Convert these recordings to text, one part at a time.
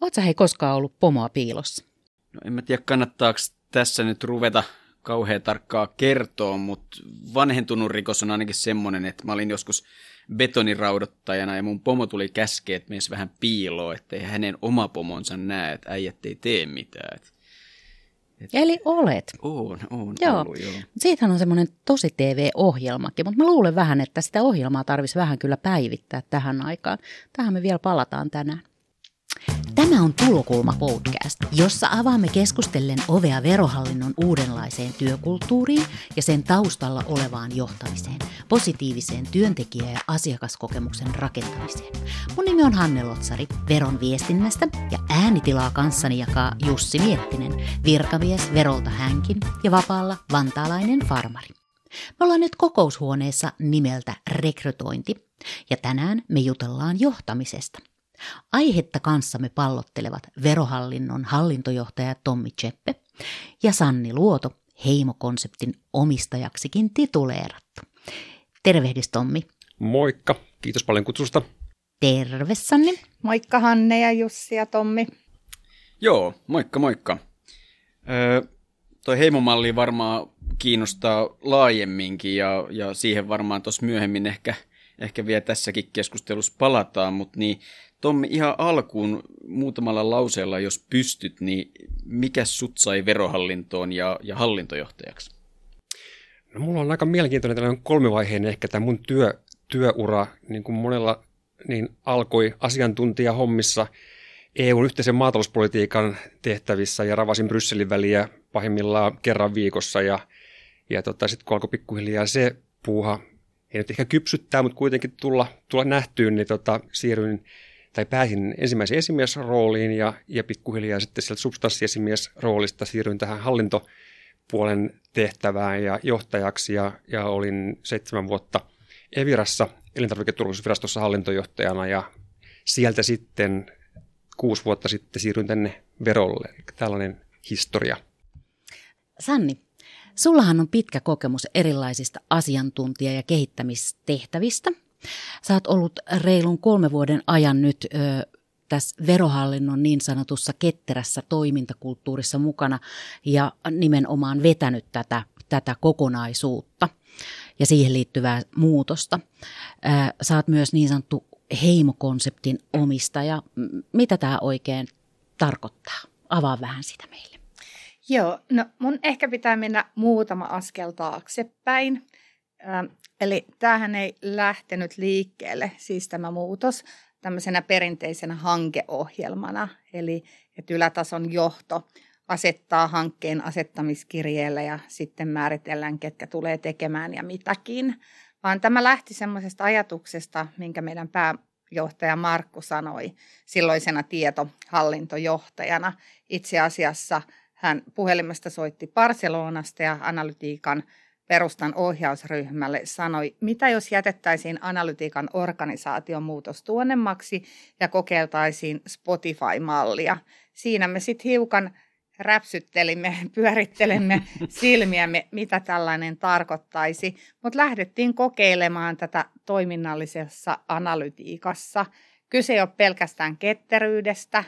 Oletko hei koskaan ollut pomoa piilossa? No en mä tiedä, kannattaako tässä nyt ruveta kauhean tarkkaa kertoa, mutta vanhentunut rikos on ainakin semmoinen, että mä olin joskus betoniraudottajana ja mun pomo tuli käskeä, että mies vähän piiloon, ettei hänen oma pomonsa näe, että äijät ei tee mitään. Et, Eli olet. On, on joo. ollut, joo. Siitähän on semmoinen tosi TV-ohjelmakin, mutta mä luulen vähän, että sitä ohjelmaa tarvitsisi vähän kyllä päivittää tähän aikaan. Tähän me vielä palataan tänään. Tämä on Tulokulma podcast, jossa avaamme keskustellen ovea verohallinnon uudenlaiseen työkulttuuriin ja sen taustalla olevaan johtamiseen, positiiviseen työntekijä- ja asiakaskokemuksen rakentamiseen. Mun nimi on Hanne Lotsari, veron viestinnästä ja äänitilaa kanssani jakaa Jussi Miettinen, virkamies verolta hänkin ja vapaalla vantaalainen farmari. Me ollaan nyt kokoushuoneessa nimeltä rekrytointi ja tänään me jutellaan johtamisesta – Aihetta kanssamme pallottelevat verohallinnon hallintojohtaja Tommi Cheppe ja Sanni Luoto, heimokonseptin omistajaksikin tituleerattu. Tervehdys Tommi. Moikka, kiitos paljon kutsusta. Terve Sanni. Moikka Hanne ja Jussi ja Tommi. Joo, moikka moikka. Öö, toi heimomalli varmaan kiinnostaa laajemminkin ja, ja siihen varmaan tuossa myöhemmin ehkä, ehkä vielä tässäkin keskustelussa palataan, mutta niin Tommi, ihan alkuun muutamalla lauseella, jos pystyt, niin mikä sut sai verohallintoon ja, ja hallintojohtajaksi? No, mulla on aika mielenkiintoinen tällainen kolmivaiheinen ehkä tämä mun työ, työura, niin kuin monella niin alkoi asiantuntijahommissa EUn yhteisen maatalouspolitiikan tehtävissä ja ravasin Brysselin väliä pahimmillaan kerran viikossa ja, ja tota, sitten kun alkoi pikkuhiljaa se puuha, ei nyt ehkä kypsyttää, mutta kuitenkin tulla, tulla nähtyyn, niin tota, siirryin tai pääsin ensimmäisen esimiesrooliin ja, ja pikkuhiljaa sitten sieltä substanssiesimiesroolista siirryin tähän hallintopuolen tehtävään ja johtajaksi ja, ja olin seitsemän vuotta Evirassa elintarviketurvallisuusvirastossa hallintojohtajana ja sieltä sitten kuusi vuotta sitten siirryin tänne verolle. Eli tällainen historia. Sanni, sullahan on pitkä kokemus erilaisista asiantuntija- ja kehittämistehtävistä – Sä oot ollut reilun kolme vuoden ajan nyt ö, tässä verohallinnon niin sanotussa ketterässä toimintakulttuurissa mukana ja nimenomaan vetänyt tätä, tätä kokonaisuutta ja siihen liittyvää muutosta. Sä oot myös niin sanottu heimokonseptin omistaja. Mitä tämä oikein tarkoittaa? Avaa vähän sitä meille. Joo, no mun ehkä pitää mennä muutama askel taaksepäin. Eli tämähän ei lähtenyt liikkeelle, siis tämä muutos, tämmöisenä perinteisenä hankeohjelmana. Eli että ylätason johto asettaa hankkeen asettamiskirjeellä ja sitten määritellään, ketkä tulee tekemään ja mitäkin. Vaan tämä lähti semmoisesta ajatuksesta, minkä meidän pääjohtaja Markku sanoi silloisena tietohallintojohtajana. Itse asiassa hän puhelimesta soitti Barcelonasta ja analytiikan perustan ohjausryhmälle sanoi, mitä jos jätettäisiin analytiikan organisaation muutos tuonnemmaksi ja kokeiltaisiin Spotify-mallia. Siinä me sitten hiukan räpsyttelimme, pyörittelemme silmiämme, mitä tällainen tarkoittaisi, mutta lähdettiin kokeilemaan tätä toiminnallisessa analytiikassa. Kyse ei ole pelkästään ketteryydestä,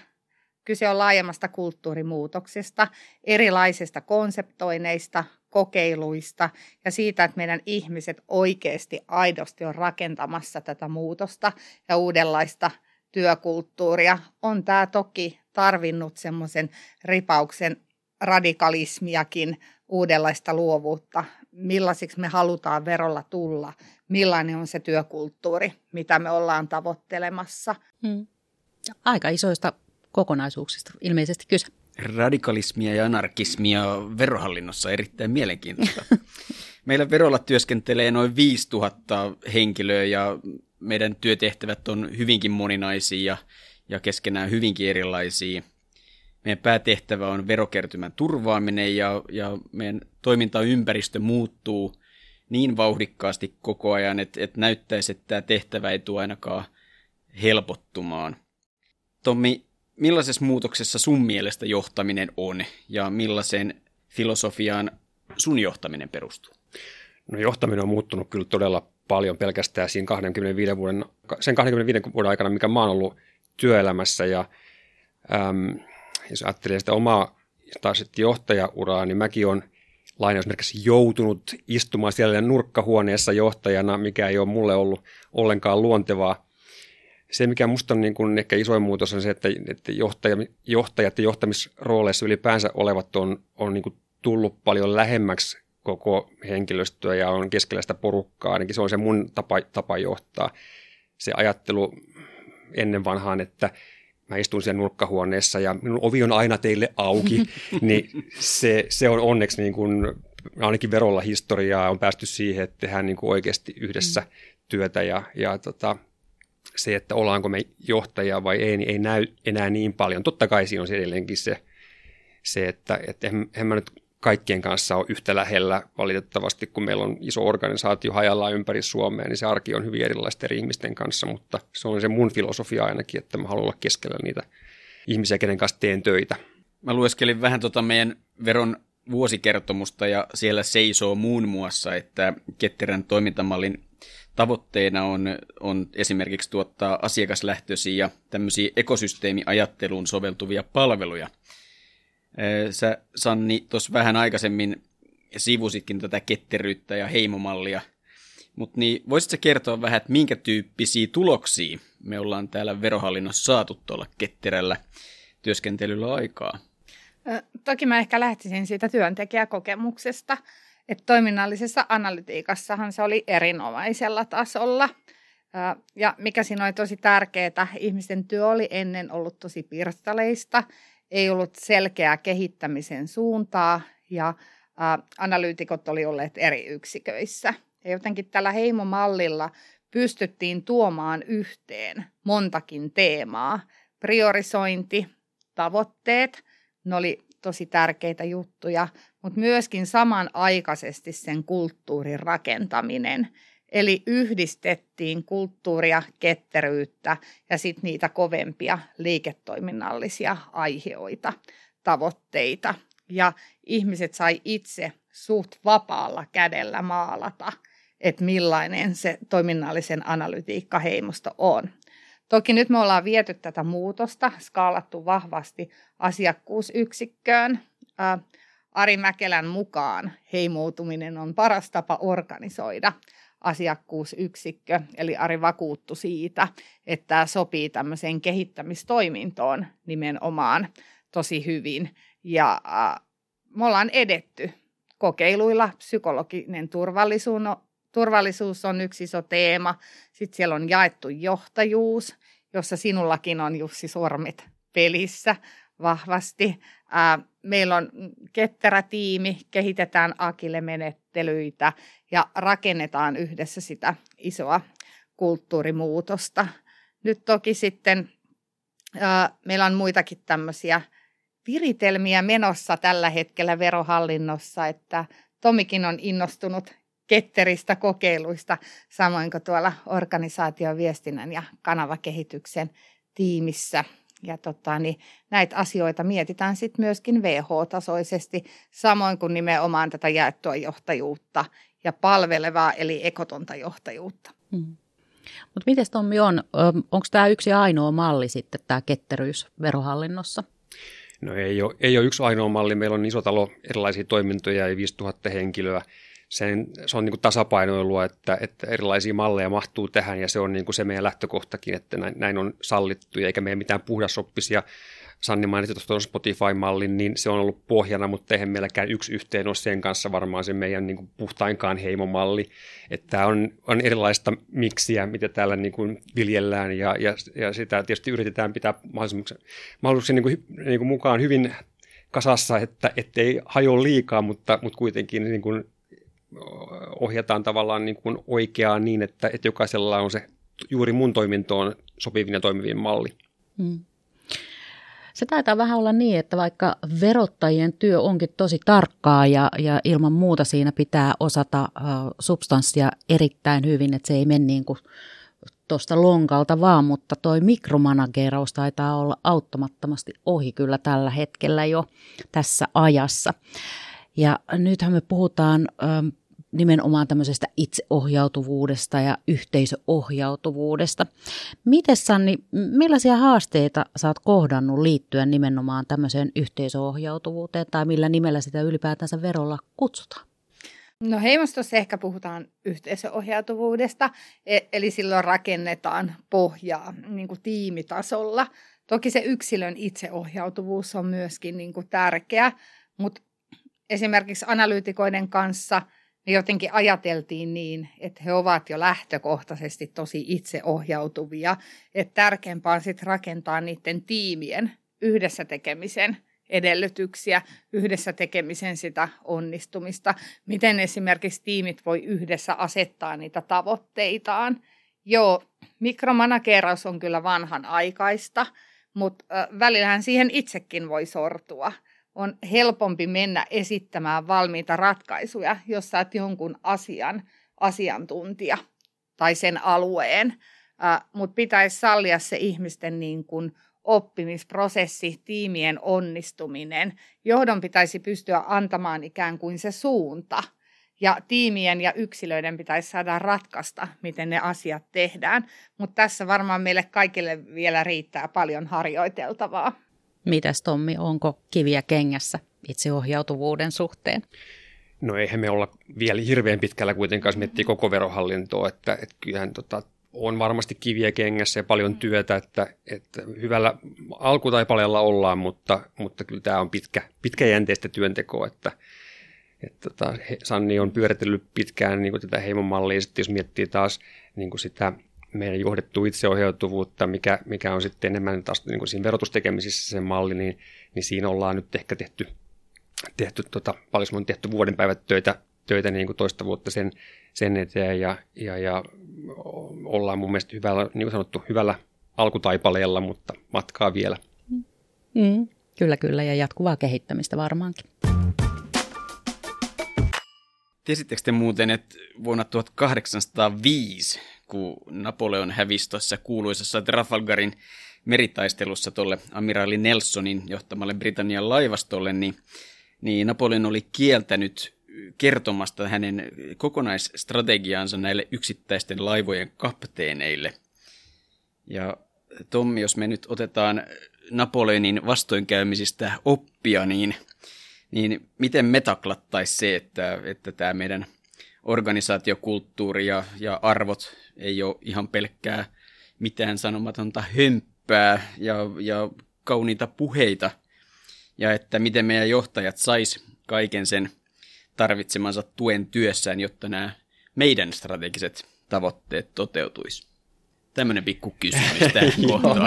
kyse on laajemmasta kulttuurimuutoksesta, erilaisista konseptoineista, kokeiluista ja siitä, että meidän ihmiset oikeasti aidosti on rakentamassa tätä muutosta ja uudenlaista työkulttuuria. On tämä toki tarvinnut semmoisen ripauksen radikalismiakin, uudenlaista luovuutta, millaisiksi me halutaan verolla tulla, millainen on se työkulttuuri, mitä me ollaan tavoittelemassa. Hmm. Aika isoista kokonaisuuksista ilmeisesti kyse radikalismia ja anarkismia verohallinnossa erittäin mielenkiintoista. Meillä verolla työskentelee noin 5000 henkilöä ja meidän työtehtävät on hyvinkin moninaisia ja, keskenään hyvinkin erilaisia. Meidän päätehtävä on verokertymän turvaaminen ja, ja meidän toimintaympäristö muuttuu niin vauhdikkaasti koko ajan, että, että näyttäisi, että tämä tehtävä ei tule ainakaan helpottumaan. Tommi, millaisessa muutoksessa sun mielestä johtaminen on ja millaiseen filosofiaan sun johtaminen perustuu? No johtaminen on muuttunut kyllä todella paljon pelkästään siinä 25 vuoden, sen 25 vuoden aikana, mikä mä oon ollut työelämässä ja äm, jos ajattelee sitä omaa taas johtajauraa, niin mäkin olen lainausmerkissä joutunut istumaan siellä nurkkahuoneessa johtajana, mikä ei ole mulle ollut ollenkaan luontevaa. Se, mikä minusta on niin kuin ehkä isoin muutos, on se, että, että johtaja, johtajat ja johtamisrooleissa ylipäänsä olevat on, on niin kuin tullut paljon lähemmäksi koko henkilöstöä ja on keskellä sitä porukkaa. Ainakin se on se mun tapa, tapa johtaa. Se ajattelu ennen vanhaan, että mä istun siellä nurkkahuoneessa ja minun ovi on aina teille auki, niin se, se on onneksi niin kuin, ainakin verolla historiaa on päästy siihen, että tehdään niin kuin oikeasti yhdessä mm. työtä ja, ja tota, se, että ollaanko me johtajia vai ei, niin ei näy enää niin paljon. Totta kai siinä on edelleenkin se, se että, että en, en mä nyt kaikkien kanssa ole yhtä lähellä valitettavasti, kun meillä on iso organisaatio hajallaan ympäri Suomea, niin se arki on hyvin erilaista eri ihmisten kanssa, mutta se on se mun filosofia ainakin, että mä haluan olla keskellä niitä ihmisiä, kenen kanssa teen töitä. Mä lueskelin vähän tota meidän veron vuosikertomusta ja siellä seisoo muun muassa, että ketterän toimintamallin tavoitteena on, on esimerkiksi tuottaa asiakaslähtöisiä ja tämmöisiä ekosysteemiajatteluun soveltuvia palveluja. Sä Sanni tuossa vähän aikaisemmin sivusitkin tätä ketteryyttä ja heimomallia, mutta niin voisitko kertoa vähän, että minkä tyyppisiä tuloksia me ollaan täällä verohallinnossa saatu tuolla ketterällä työskentelyllä aikaa? Toki mä ehkä lähtisin siitä työntekijäkokemuksesta, että toiminnallisessa analytiikassahan se oli erinomaisella tasolla. Ja mikä siinä oli tosi tärkeää, ihmisten työ oli ennen ollut tosi pirstaleista, ei ollut selkeää kehittämisen suuntaa ja analyytikot oli olleet eri yksiköissä. Ja jotenkin tällä heimomallilla pystyttiin tuomaan yhteen montakin teemaa. Priorisointi, tavoitteet, ne oli tosi tärkeitä juttuja, mutta myöskin samanaikaisesti sen kulttuurin rakentaminen. Eli yhdistettiin kulttuuria, ketteryyttä ja sitten niitä kovempia liiketoiminnallisia aiheita, tavoitteita. Ja ihmiset sai itse suht vapaalla kädellä maalata, että millainen se toiminnallisen analytiikkaheimosto on. Toki nyt me ollaan viety tätä muutosta, skaalattu vahvasti asiakkuusyksikköön. Ari Mäkelän mukaan heimoutuminen on paras tapa organisoida asiakkuusyksikkö, eli Ari vakuuttu siitä, että tämä sopii tämmöiseen kehittämistoimintoon nimenomaan tosi hyvin. Ja me ollaan edetty kokeiluilla, psykologinen turvallisuus, no, turvallisuus on yksi iso teema. Sitten siellä on jaettu johtajuus, jossa sinullakin on Jussi Sormit pelissä vahvasti. Meillä on ketterä tiimi, kehitetään Akille-menettelyitä ja rakennetaan yhdessä sitä isoa kulttuurimuutosta. Nyt toki sitten meillä on muitakin tämmöisiä viritelmiä menossa tällä hetkellä verohallinnossa, että Tomikin on innostunut ketteristä kokeiluista, samoin kuin tuolla organisaatioviestinnän ja kanavakehityksen tiimissä – ja tota, niin näitä asioita mietitään sitten myöskin VH-tasoisesti, samoin kuin nimenomaan tätä jaettua johtajuutta ja palvelevaa eli ekotonta johtajuutta. Hmm. Mutta miten Tommi on, onko tämä yksi ainoa malli sitten tämä ketteryys verohallinnossa? No ei ole, ei ole yksi ainoa malli. Meillä on iso talo erilaisia toimintoja ja 5000 henkilöä sen, se on niin kuin tasapainoilua, että, että erilaisia malleja mahtuu tähän ja se on niin kuin se meidän lähtökohtakin, että näin, näin on sallittu eikä meidän mitään puhdasoppisia Sanni mainitsi tuosta Spotify-mallin, niin se on ollut pohjana, mutta eihän meilläkään yksi yhteen ole sen kanssa varmaan se meidän niin kuin puhtainkaan heimomalli. Että on, on erilaista miksiä, mitä täällä niin kuin viljellään ja, ja, ja sitä tietysti yritetään pitää mahdollisuuksien, mahdollisuuksien niin kuin, niin kuin mukaan hyvin kasassa, että ettei hajoa liikaa, mutta, mutta kuitenkin niin kuin ohjataan tavallaan niin kuin oikeaa niin, että, että jokaisella on se juuri mun toimintoon sopivin ja toimivin malli. Hmm. Se taitaa vähän olla niin, että vaikka verottajien työ onkin tosi tarkkaa ja, ja ilman muuta siinä pitää osata uh, substanssia erittäin hyvin, että se ei mene niin kuin tuosta lonkalta vaan, mutta toi mikromanageraus taitaa olla auttamattomasti ohi kyllä tällä hetkellä jo tässä ajassa. Ja nythän me puhutaan nimenomaan tämmöisestä itseohjautuvuudesta ja yhteisöohjautuvuudesta. Miten Sanni, millaisia haasteita sä oot kohdannut liittyen nimenomaan tämmöiseen yhteisöohjautuvuuteen tai millä nimellä sitä ylipäätänsä verolla kutsutaan? No heimostossa ehkä puhutaan yhteisöohjautuvuudesta, e- eli silloin rakennetaan pohjaa niin kuin tiimitasolla. Toki se yksilön itseohjautuvuus on myöskin niin kuin tärkeä, mutta esimerkiksi analyytikoiden kanssa jotenkin ajateltiin niin, että he ovat jo lähtökohtaisesti tosi itseohjautuvia, että tärkeämpää on sitten rakentaa niiden tiimien yhdessä tekemisen edellytyksiä, yhdessä tekemisen sitä onnistumista, miten esimerkiksi tiimit voi yhdessä asettaa niitä tavoitteitaan. Joo, mikromanageeraus on kyllä vanhan aikaista, mutta välillähän siihen itsekin voi sortua. On helpompi mennä esittämään valmiita ratkaisuja, jos sä oot jonkun asian asiantuntija tai sen alueen, mutta pitäisi sallia se ihmisten niin kuin oppimisprosessi, tiimien onnistuminen. Johdon pitäisi pystyä antamaan ikään kuin se suunta – ja tiimien ja yksilöiden pitäisi saada ratkaista, miten ne asiat tehdään. Mutta tässä varmaan meille kaikille vielä riittää paljon harjoiteltavaa. Mitäs Tommi, onko kiviä kengässä itseohjautuvuuden suhteen? No eihän me olla vielä hirveän pitkällä kuitenkaan, jos miettii koko verohallintoa, että, että kyllähän tota, on varmasti kiviä kengässä ja paljon työtä, että, että hyvällä alkutaipaleella ollaan, mutta, mutta kyllä tämä on pitkä, pitkäjänteistä työntekoa, että, että tota, Sanni on pyöritellyt pitkään niin kuin tätä heimomallia, sitten jos miettii taas niin kuin sitä meidän johdettua itseohjautuvuutta, mikä, mikä on sitten enemmän taas niin kuin siinä verotustekemisissä se malli, niin, niin siinä ollaan nyt ehkä tehty, tehty tota, paljon on tehty vuoden päivät töitä, töitä niin kuin toista vuotta sen, sen eteen ja, ja, ja ollaan mun mielestä hyvällä, niin kuin sanottu, hyvällä alkutaipaleella, mutta matkaa vielä. Mm, kyllä, kyllä ja jatkuvaa kehittämistä varmaankin. Tiesittekö te muuten, että vuonna 1805, kun Napoleon hävisi tuossa kuuluisessa Trafalgarin meritaistelussa tuolle amiraali Nelsonin johtamalle Britannian laivastolle, niin, niin Napoleon oli kieltänyt kertomasta hänen kokonaisstrategiaansa näille yksittäisten laivojen kapteeneille. Ja Tommi, jos me nyt otetaan Napoleonin vastoinkäymisistä oppia, niin – niin miten me taklattaisiin se, että, että tämä meidän organisaatiokulttuuri ja, ja arvot ei ole ihan pelkkää mitään sanomatonta hömppää ja, ja kauniita puheita, ja että miten meidän johtajat sais kaiken sen tarvitsemansa tuen työssään, jotta nämä meidän strategiset tavoitteet toteutuisi. Tämmöinen pikku kysymys tähän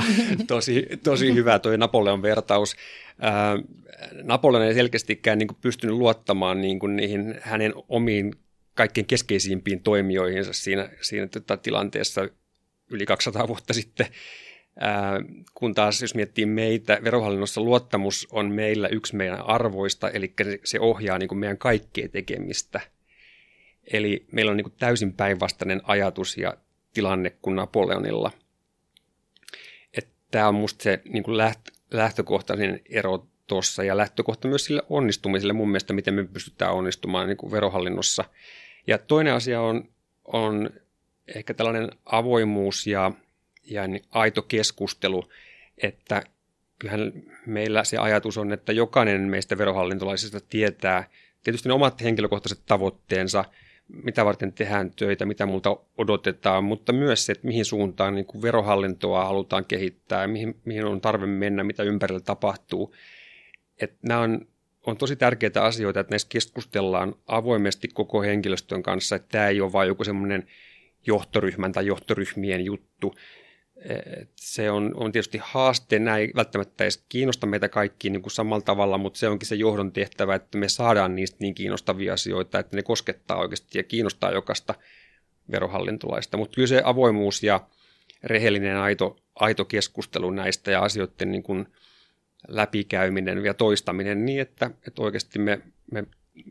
tosi, tosi hyvä tuo Napoleon vertaus. Napoleon ei selkeästikään niin kuin pystynyt luottamaan niin kuin niihin hänen omiin kaikkein keskeisimpiin toimijoihinsa siinä, siinä tota, tilanteessa yli 200 vuotta sitten. Ää, kun taas jos miettii meitä, verohallinnossa luottamus on meillä yksi meidän arvoista, eli se ohjaa niin kuin meidän kaikkea tekemistä. Eli meillä on niin kuin täysin päinvastainen ajatus ja tilanne kuin Napoleonilla. Tämä on minusta se niin kuin läht, lähtökohtainen ero tuossa ja lähtökohta myös sille onnistumiselle mun mielestä, miten me pystytään onnistumaan niin kuin verohallinnossa. Ja toinen asia on, on ehkä tällainen avoimuus ja, ja niin aito keskustelu, että kyllähän meillä se ajatus on, että jokainen meistä verohallintolaisista tietää tietysti ne omat henkilökohtaiset tavoitteensa – mitä varten tehdään töitä, mitä multa odotetaan, mutta myös se, että mihin suuntaan niin kuin verohallintoa halutaan kehittää, mihin, mihin on tarve mennä, mitä ympärillä tapahtuu. Että nämä on, on tosi tärkeitä asioita, että näissä keskustellaan avoimesti koko henkilöstön kanssa, että tämä ei ole vain joku semmoinen johtoryhmän tai johtoryhmien juttu, se on, on tietysti haaste, nämä ei välttämättä edes kiinnosta meitä kaikki niin kuin samalla tavalla, mutta se onkin se johdon tehtävä, että me saadaan niistä niin kiinnostavia asioita, että ne koskettaa oikeasti ja kiinnostaa jokaista verohallintolaista. Mutta kyllä se avoimuus ja rehellinen aito, aito keskustelu näistä ja asioiden niin kuin läpikäyminen ja toistaminen niin, että, että oikeasti me, me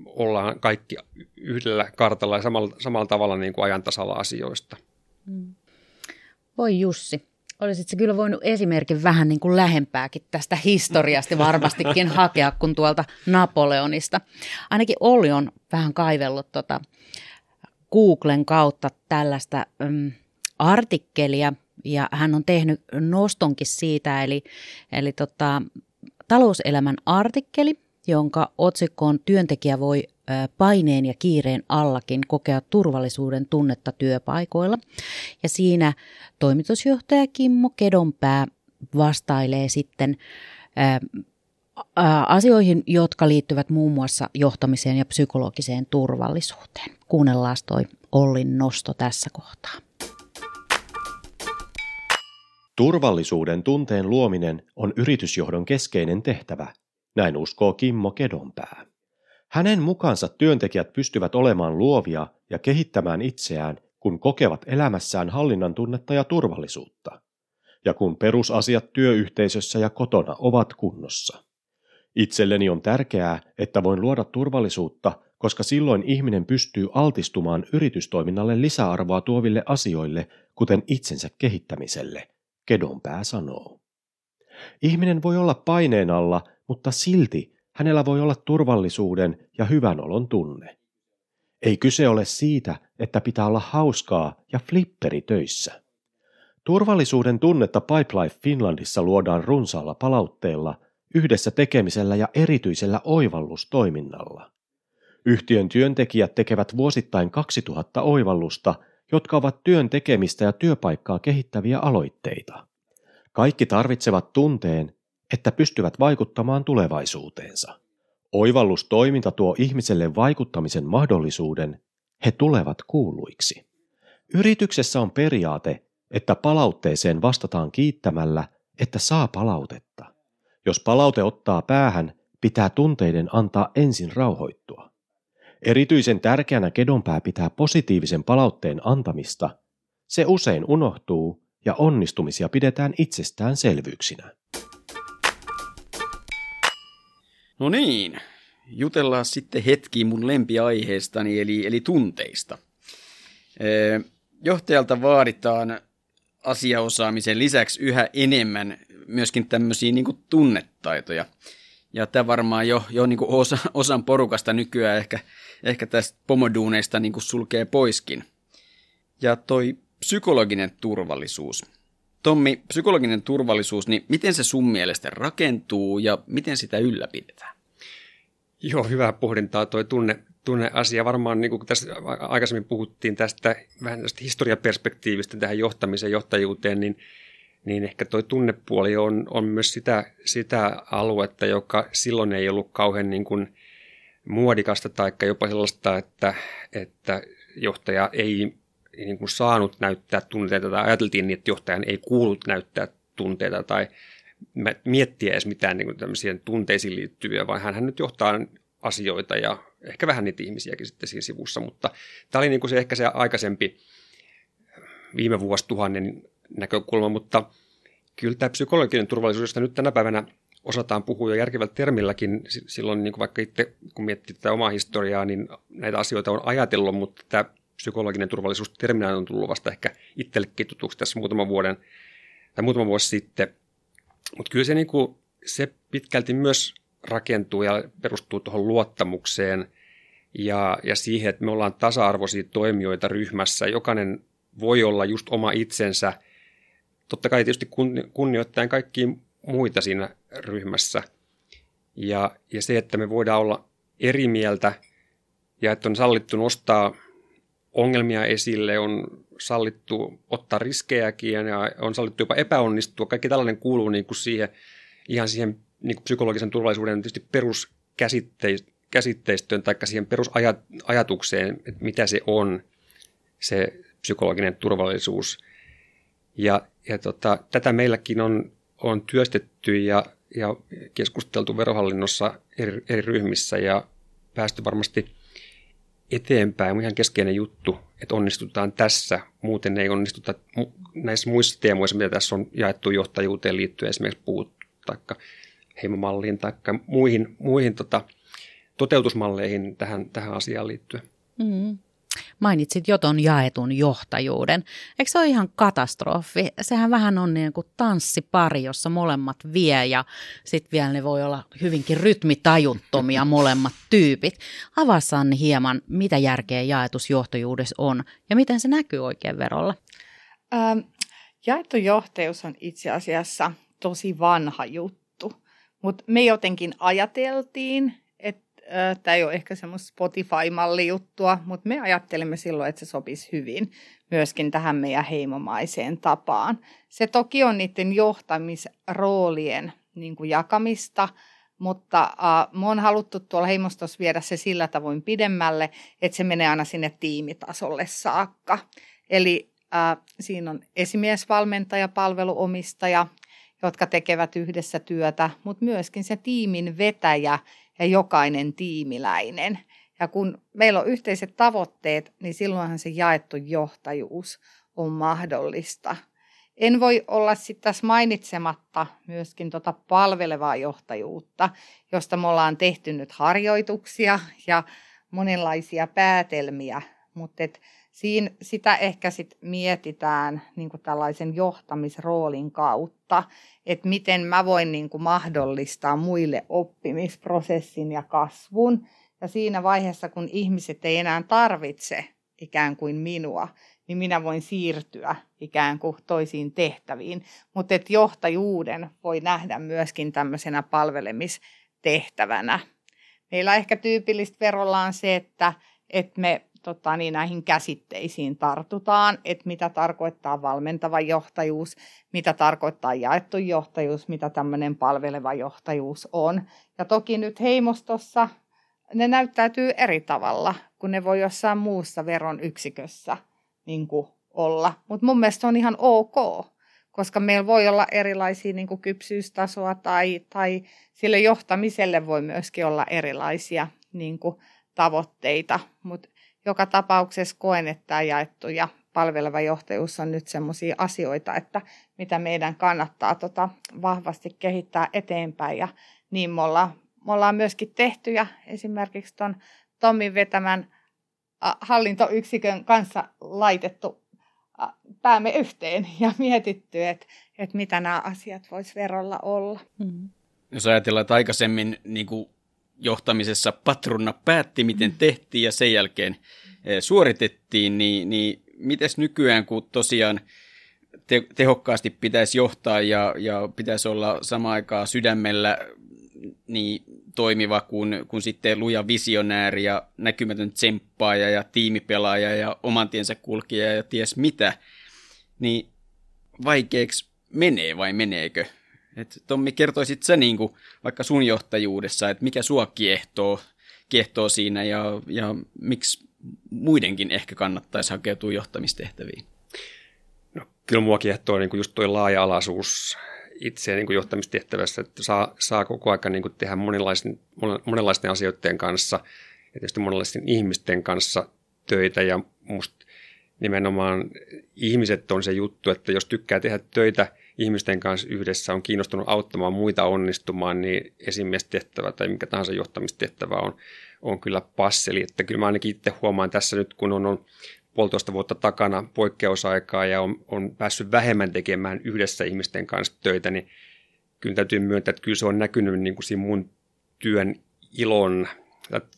ollaan kaikki yhdellä kartalla ja samalla, samalla tavalla niin kuin ajantasalla asioista. Mm. Voi Jussi, Olisit se kyllä voinut esimerkin vähän niin kuin lähempääkin tästä historiasta varmastikin hakea kuin tuolta Napoleonista. Ainakin Olli on vähän kaivellut tota Googlen kautta tällaista mm, artikkelia ja hän on tehnyt nostonkin siitä, eli, eli tota, talouselämän artikkeli, jonka otsikko on Työntekijä voi paineen ja kiireen allakin kokea turvallisuuden tunnetta työpaikoilla. Ja siinä toimitusjohtaja Kimmo Kedonpää vastailee sitten asioihin, jotka liittyvät muun muassa johtamiseen ja psykologiseen turvallisuuteen. Kuunnellaan toi Ollin nosto tässä kohtaa. Turvallisuuden tunteen luominen on yritysjohdon keskeinen tehtävä, näin uskoo Kimmo Kedonpää. Hänen mukaansa työntekijät pystyvät olemaan luovia ja kehittämään itseään, kun kokevat elämässään hallinnan tunnetta ja turvallisuutta, ja kun perusasiat työyhteisössä ja kotona ovat kunnossa. Itselleni on tärkeää, että voin luoda turvallisuutta, koska silloin ihminen pystyy altistumaan yritystoiminnalle lisäarvoa tuoville asioille, kuten itsensä kehittämiselle, Kedonpää sanoo. Ihminen voi olla paineen alla, mutta silti hänellä voi olla turvallisuuden ja hyvän olon tunne. Ei kyse ole siitä, että pitää olla hauskaa ja flipperi töissä. Turvallisuuden tunnetta Pipelife Finlandissa luodaan runsaalla palautteella, yhdessä tekemisellä ja erityisellä oivallustoiminnalla. Yhtiön työntekijät tekevät vuosittain 2000 oivallusta, jotka ovat työn tekemistä ja työpaikkaa kehittäviä aloitteita. Kaikki tarvitsevat tunteen, että pystyvät vaikuttamaan tulevaisuuteensa. Oivallustoiminta tuo ihmiselle vaikuttamisen mahdollisuuden, he tulevat kuuluiksi. Yrityksessä on periaate, että palautteeseen vastataan kiittämällä, että saa palautetta. Jos palaute ottaa päähän, pitää tunteiden antaa ensin rauhoittua. Erityisen tärkeänä kedonpää pitää positiivisen palautteen antamista. Se usein unohtuu ja onnistumisia pidetään itsestäänselvyyksinä. No niin, jutellaan sitten hetki mun lempiaiheestani eli, eli tunteista. Johtajalta vaaditaan asiaosaamisen lisäksi yhä enemmän myöskin tämmöisiä niin tunnetaitoja. Ja tämä varmaan jo, jo niin osa, osan porukasta nykyään ehkä, ehkä tästä pomoduuneista niin sulkee poiskin. Ja toi psykologinen turvallisuus. Tommi, psykologinen turvallisuus, niin miten se sun mielestä rakentuu ja miten sitä ylläpidetään? Joo, hyvää pohdintaa tuo tunne, tunneasia. Varmaan niin kuin tässä aikaisemmin puhuttiin tästä vähän tästä historiaperspektiivistä tähän johtamiseen, johtajuuteen, niin, niin ehkä tuo tunnepuoli on, on myös sitä, sitä aluetta, joka silloin ei ollut kauhean niin kuin muodikasta tai jopa sellaista, että, että johtaja ei niin kuin saanut näyttää tunteita tai ajateltiin niin, että johtajan ei kuullut näyttää tunteita tai miettiä edes mitään niin kuin tunteisiin liittyviä, vaan hän nyt johtaa asioita ja ehkä vähän niitä ihmisiäkin sitten siinä sivussa, mutta tämä oli niin kuin se ehkä se aikaisempi viime vuosituhannen näkökulma, mutta kyllä tämä psykologinen turvallisuus, josta nyt tänä päivänä osataan puhua jo järkevällä termilläkin, silloin niin kuin vaikka itse kun miettii tätä omaa historiaa, niin näitä asioita on ajatellut, mutta tämä psykologinen turvallisuus terminä on tullut vasta ehkä itsellekin tutuksi tässä muutaman vuoden tai muutama vuosi sitten. Mutta kyllä se, niin kuin, se pitkälti myös rakentuu ja perustuu tuohon luottamukseen ja, ja siihen, että me ollaan tasa-arvoisia toimijoita ryhmässä. Jokainen voi olla just oma itsensä, totta kai tietysti kunnioittaen kaikkia muita siinä ryhmässä. Ja, ja se, että me voidaan olla eri mieltä ja että on sallittu nostaa ongelmia esille, on sallittu ottaa riskejäkin ja on sallittu jopa epäonnistua. Kaikki tällainen kuuluu niin kuin siihen, ihan siihen niin kuin psykologisen turvallisuuden tietysti peruskäsitteistöön tai siihen perusajatukseen, että mitä se on, se psykologinen turvallisuus. Ja, ja tota, tätä meilläkin on, on työstetty ja, ja keskusteltu verohallinnossa eri, eri ryhmissä ja päästy varmasti – eteenpäin on ihan keskeinen juttu, että onnistutaan tässä, muuten ei onnistuta näissä muissa teemoissa, mitä tässä on jaettu johtajuuteen liittyen, esimerkiksi puhut taikka heimomalliin tai muihin, muihin tota, toteutusmalleihin tähän, tähän asiaan liittyen. Mm. Mainitsit jo ton jaetun johtajuuden. Eikö se ole ihan katastrofi? Sehän vähän on niin kuin tanssipari, jossa molemmat vie ja sitten vielä ne voi olla hyvinkin rytmitajuttomia molemmat tyypit. Avaa Sanni hieman, mitä järkeä jaetus johtajuudessa on ja miten se näkyy oikein verolla? Ähm, jaettu johtajuus on itse asiassa tosi vanha juttu, mutta me jotenkin ajateltiin, Tämä ei ole ehkä semmoista Spotify-malli juttua, mutta me ajattelimme silloin, että se sopisi hyvin myöskin tähän meidän heimomaiseen tapaan. Se toki on niiden johtamisroolien niin kuin jakamista, mutta äh, me on haluttu tuolla heimostossa viedä se sillä tavoin pidemmälle, että se menee aina sinne tiimitasolle saakka. Eli äh, siinä on esimiesvalmentaja, palveluomistaja, jotka tekevät yhdessä työtä, mutta myöskin se tiimin vetäjä, ja jokainen tiimiläinen. Ja kun meillä on yhteiset tavoitteet, niin silloinhan se jaettu johtajuus on mahdollista. En voi olla sitten tässä mainitsematta myöskin tota palvelevaa johtajuutta, josta me ollaan tehty nyt harjoituksia ja monenlaisia päätelmiä, mutta et siinä, sitä ehkä sit mietitään niin tällaisen johtamisroolin kautta, että miten mä voin niin kuin mahdollistaa muille oppimisprosessin ja kasvun. Ja siinä vaiheessa, kun ihmiset ei enää tarvitse ikään kuin minua, niin minä voin siirtyä ikään kuin toisiin tehtäviin. Mutta että johtajuuden voi nähdä myöskin tämmöisenä palvelemistehtävänä. Meillä ehkä tyypillistä verolla on se, että, että me tota, niin näihin käsitteisiin tartutaan, että mitä tarkoittaa valmentava johtajuus, mitä tarkoittaa jaettu johtajuus, mitä tämmöinen palveleva johtajuus on. Ja toki nyt heimostossa ne näyttäytyy eri tavalla, kun ne voi jossain muussa veron yksikössä niin kuin olla. Mutta mun mielestä se on ihan ok, koska meillä voi olla erilaisia niin kuin kypsyystasoa tai, tai sille johtamiselle voi myöskin olla erilaisia niin kuin tavoitteita. Mutta joka tapauksessa koen, että tämä jaettu ja palveleva johtajuus on nyt sellaisia asioita, että mitä meidän kannattaa tota vahvasti kehittää eteenpäin. Ja niin me ollaan, me ollaan myöskin tehty ja esimerkiksi tuon Tommin vetämän hallintoyksikön kanssa laitettu päämme yhteen ja mietitty, että, että mitä nämä asiat voisi verolla olla. Mm. Jos ajatellaan, että aikaisemmin niin kuin johtamisessa patrunna päätti, miten tehtiin ja sen jälkeen eh, suoritettiin, niin, niin mites nykyään, kun tosiaan te, tehokkaasti pitäisi johtaa ja, ja pitäisi olla samaan aikaan sydämellä niin toimiva kuin, kuin sitten luja visionääri ja näkymätön tsemppaaja ja tiimipelaaja ja oman tiensä kulkija ja ties mitä, niin vaikeaksi menee vai meneekö? Et Tommi, kertoisit sä niin kuin, vaikka sun johtajuudessa, että mikä sua kiehtoo, kiehtoo siinä ja, ja miksi muidenkin ehkä kannattaisi hakeutua johtamistehtäviin? No, kyllä mua kiehtoo niin kuin just tuo laaja-alaisuus itse niin kuin johtamistehtävässä, että saa, saa koko ajan niin kuin tehdä monenlaisten, monenlaisten asioiden kanssa ja tietysti monenlaisten ihmisten kanssa töitä ja musta nimenomaan ihmiset on se juttu, että jos tykkää tehdä töitä ihmisten kanssa yhdessä, on kiinnostunut auttamaan muita onnistumaan, niin esimiestehtävä tai mikä tahansa johtamistehtävä on, on kyllä passeli. Että kyllä mä ainakin itse huomaan tässä nyt, kun on, on puolitoista vuotta takana poikkeusaikaa ja on, on päässyt vähemmän tekemään yhdessä ihmisten kanssa töitä, niin kyllä täytyy myöntää, että kyllä se on näkynyt niin kuin siinä mun työn ilon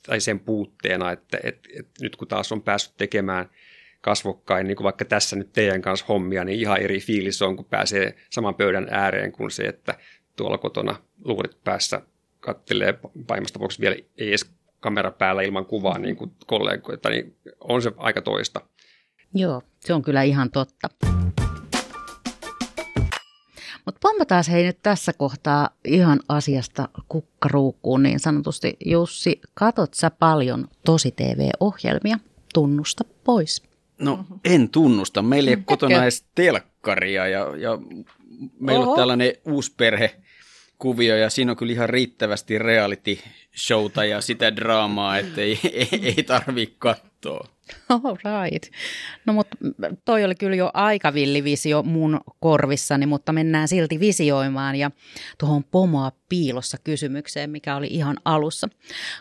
tai sen puutteena, että, että, että nyt kun taas on päässyt tekemään – kasvokkain, niin kuin vaikka tässä nyt teidän kanssa hommia, niin ihan eri fiilis on, kun pääsee saman pöydän ääreen kuin se, että tuolla kotona luurit päässä kattelee pahimmassa tapauksessa vielä ei edes kamera päällä ilman kuvaa niin kuin kollegoita, niin on se aika toista. Joo, se on kyllä ihan totta. Mutta pommataan hei nyt tässä kohtaa ihan asiasta kukkaruukkuun niin sanotusti. Jussi, katot sä paljon tosi TV-ohjelmia? Tunnusta pois. No mm-hmm. en tunnusta. Meillä ei ole kotona edes telkkaria ja, ja meillä Oho. on tällainen perhe kuvio ja siinä on kyllä ihan riittävästi reality showta ja sitä draamaa, että ei, ei, ei tarvitse katsoa. All right. No mutta toi oli kyllä jo aika villivisio mun korvissani, mutta mennään silti visioimaan ja tuohon pomoa piilossa kysymykseen, mikä oli ihan alussa.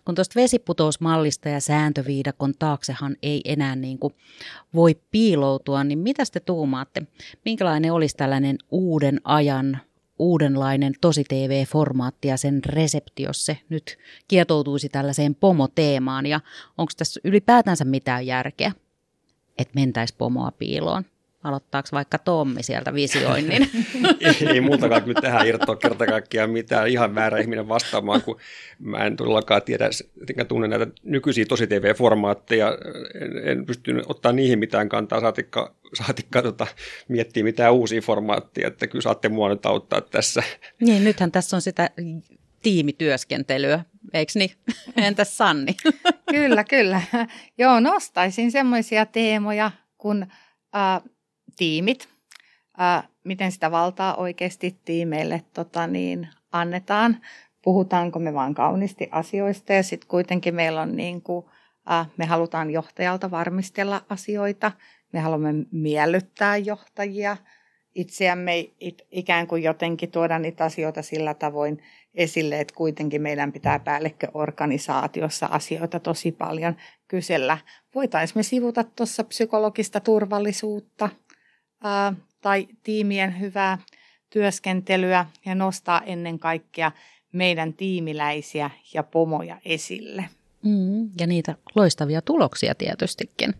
Kun tuosta vesiputousmallista ja sääntöviidakon taaksehan ei enää niin kuin voi piiloutua, niin mitä te tuumaatte? Minkälainen olisi tällainen uuden ajan uudenlainen tosi TV-formaatti ja sen resepti, jos se nyt kietoutuisi tällaiseen pomoteemaan ja onko tässä ylipäätänsä mitään järkeä, että mentäisi pomoa piiloon? Aloittaako vaikka Tommi sieltä visioinnin? ei, ei multakaan kyllä tähän irtoa kerta kaikkiaan mitään. Ihan väärä ihminen vastaamaan, kun mä en todellakaan tiedä, enkä tunne näitä nykyisiä tosi TV-formaatteja. En, en pysty ottaa niihin mitään kantaa, saatikka, saatikka tota, miettiä mitään uusia formaatteja, että kyllä saatte mua nyt auttaa tässä. Niin, nythän tässä on sitä tiimityöskentelyä, eikö niin? Entäs Sanni? kyllä, kyllä. Joo, nostaisin semmoisia teemoja, kun äh, tiimit, ää, miten sitä valtaa oikeasti tiimeille tota niin, annetaan. Puhutaanko me vain kauniisti asioista ja sitten kuitenkin meillä on niin kuin, ää, me halutaan johtajalta varmistella asioita, me haluamme miellyttää johtajia, itseämme it, ikään kuin jotenkin tuoda niitä asioita sillä tavoin esille, että kuitenkin meidän pitää päällikköorganisaatiossa asioita tosi paljon kysellä. Voitaisiin me sivuta tuossa psykologista turvallisuutta, ää, tai tiimien hyvää työskentelyä ja nostaa ennen kaikkea meidän tiimiläisiä ja pomoja esille. Mm, ja niitä loistavia tuloksia tietystikin.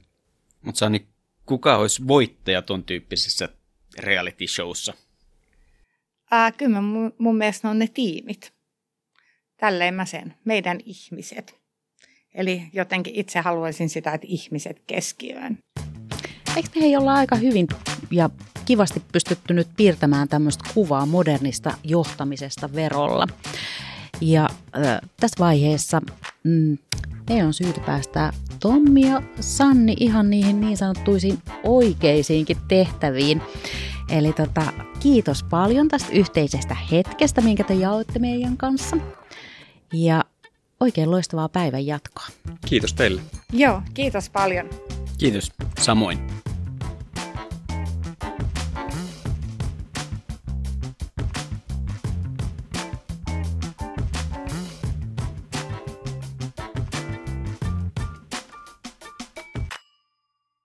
Mutta Sani, kuka olisi voittaja ton tyyppisessä reality showssa? Ää, kyllä mun, mun mielestä ne on ne tiimit. Tälleen mä sen, meidän ihmiset. Eli jotenkin itse haluaisin sitä, että ihmiset keskiöön. Eikö me ei olla aika hyvin ja kivasti pystytty nyt piirtämään tämmöistä kuvaa modernista johtamisesta verolla? Ja äh, tässä vaiheessa mm, meidän on syytä päästää Tommi ja Sanni ihan niihin niin sanottuisiin oikeisiinkin tehtäviin. Eli tota, kiitos paljon tästä yhteisestä hetkestä, minkä te jaoitte meidän kanssa. Ja oikein loistavaa päivän jatkoa. Kiitos teille. Joo, kiitos paljon. Kiitos, samoin.